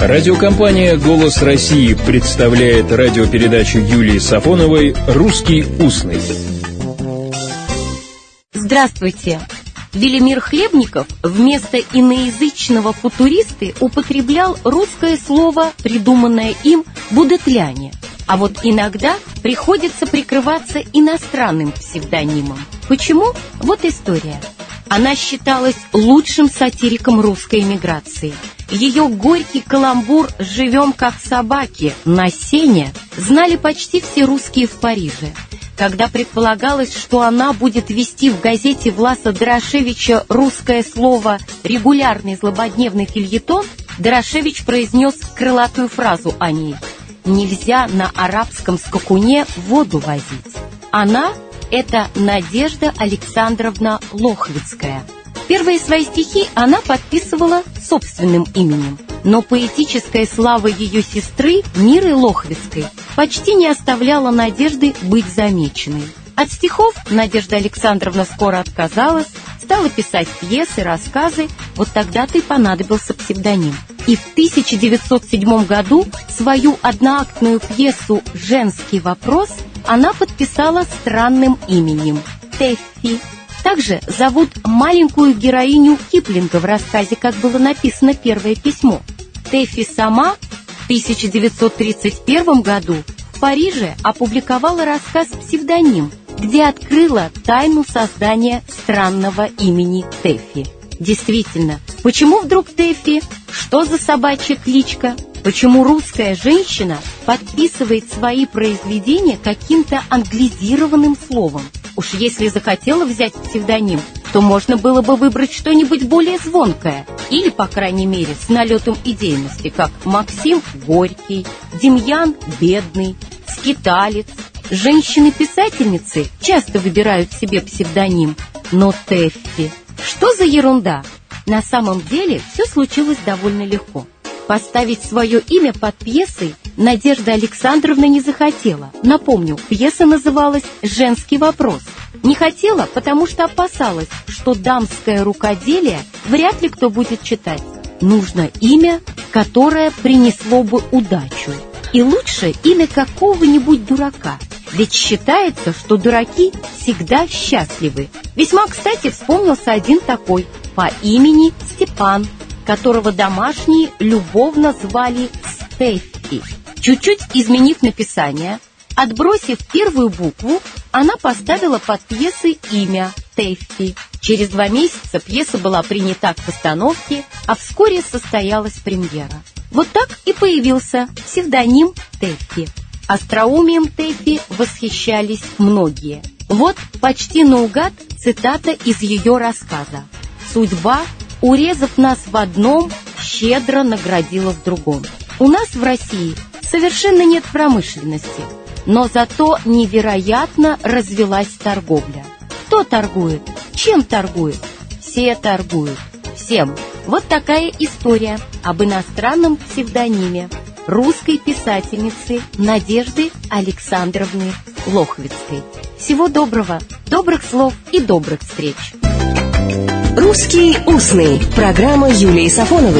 Радиокомпания «Голос России» представляет радиопередачу Юлии Сафоновой «Русский устный». Здравствуйте! Велимир Хлебников вместо иноязычного футуристы употреблял русское слово, придуманное им «будетляне». А вот иногда приходится прикрываться иностранным псевдонимом. Почему? Вот история. Она считалась лучшим сатириком русской эмиграции. Ее горький каламбур «Живем как собаки» на сене знали почти все русские в Париже. Когда предполагалось, что она будет вести в газете Власа Дорошевича русское слово «регулярный злободневный фильетон», Дорошевич произнес крылатую фразу о ней «Нельзя на арабском скакуне воду возить». Она это Надежда Александровна Лохвицкая. Первые свои стихи она подписывала собственным именем, но поэтическая слава ее сестры Миры Лохвицкой почти не оставляла надежды быть замеченной. От стихов Надежда Александровна скоро отказалась, стала писать пьесы, рассказы, вот тогда-то и понадобился псевдоним. И в 1907 году свою одноактную пьесу «Женский вопрос» она подписала странным именем – Теффи. Также зовут маленькую героиню Киплинга в рассказе «Как было написано первое письмо». Теффи сама в 1931 году в Париже опубликовала рассказ «Псевдоним», где открыла тайну создания странного имени Теффи. Действительно, почему вдруг Тэффи? Что за собачья кличка? Почему русская женщина подписывает свои произведения каким-то англизированным словом? Уж если захотела взять псевдоним, то можно было бы выбрать что-нибудь более звонкое или, по крайней мере, с налетом идейности, как Максим Горький, Демьян Бедный, Скиталец. Женщины-писательницы часто выбирают себе псевдоним, но Тэффи что за ерунда? На самом деле все случилось довольно легко. Поставить свое имя под пьесой Надежда Александровна не захотела. Напомню, пьеса называлась «Женский вопрос». Не хотела, потому что опасалась, что дамское рукоделие вряд ли кто будет читать. Нужно имя, которое принесло бы удачу. И лучше имя какого-нибудь дурака. Ведь считается, что дураки всегда счастливы. Весьма кстати вспомнился один такой по имени Степан, которого домашние любовно звали Стефи. Чуть-чуть изменив написание, отбросив первую букву, она поставила под пьесой имя Тэффи. Через два месяца пьеса была принята к постановке, а вскоре состоялась премьера. Вот так и появился псевдоним Тэффи. Остроумием Тэффи восхищались многие. Вот почти наугад цитата из ее рассказа. «Судьба, урезав нас в одном, щедро наградила в другом. У нас в России совершенно нет промышленности, но зато невероятно развелась торговля. Кто торгует? Чем торгует? Все торгуют. Всем. Вот такая история об иностранном псевдониме русской писательницы Надежды Александровны Лохвицкой. Всего доброго, добрых слов и добрых встреч. «Русский устный» – программа Юлии Сафоновой.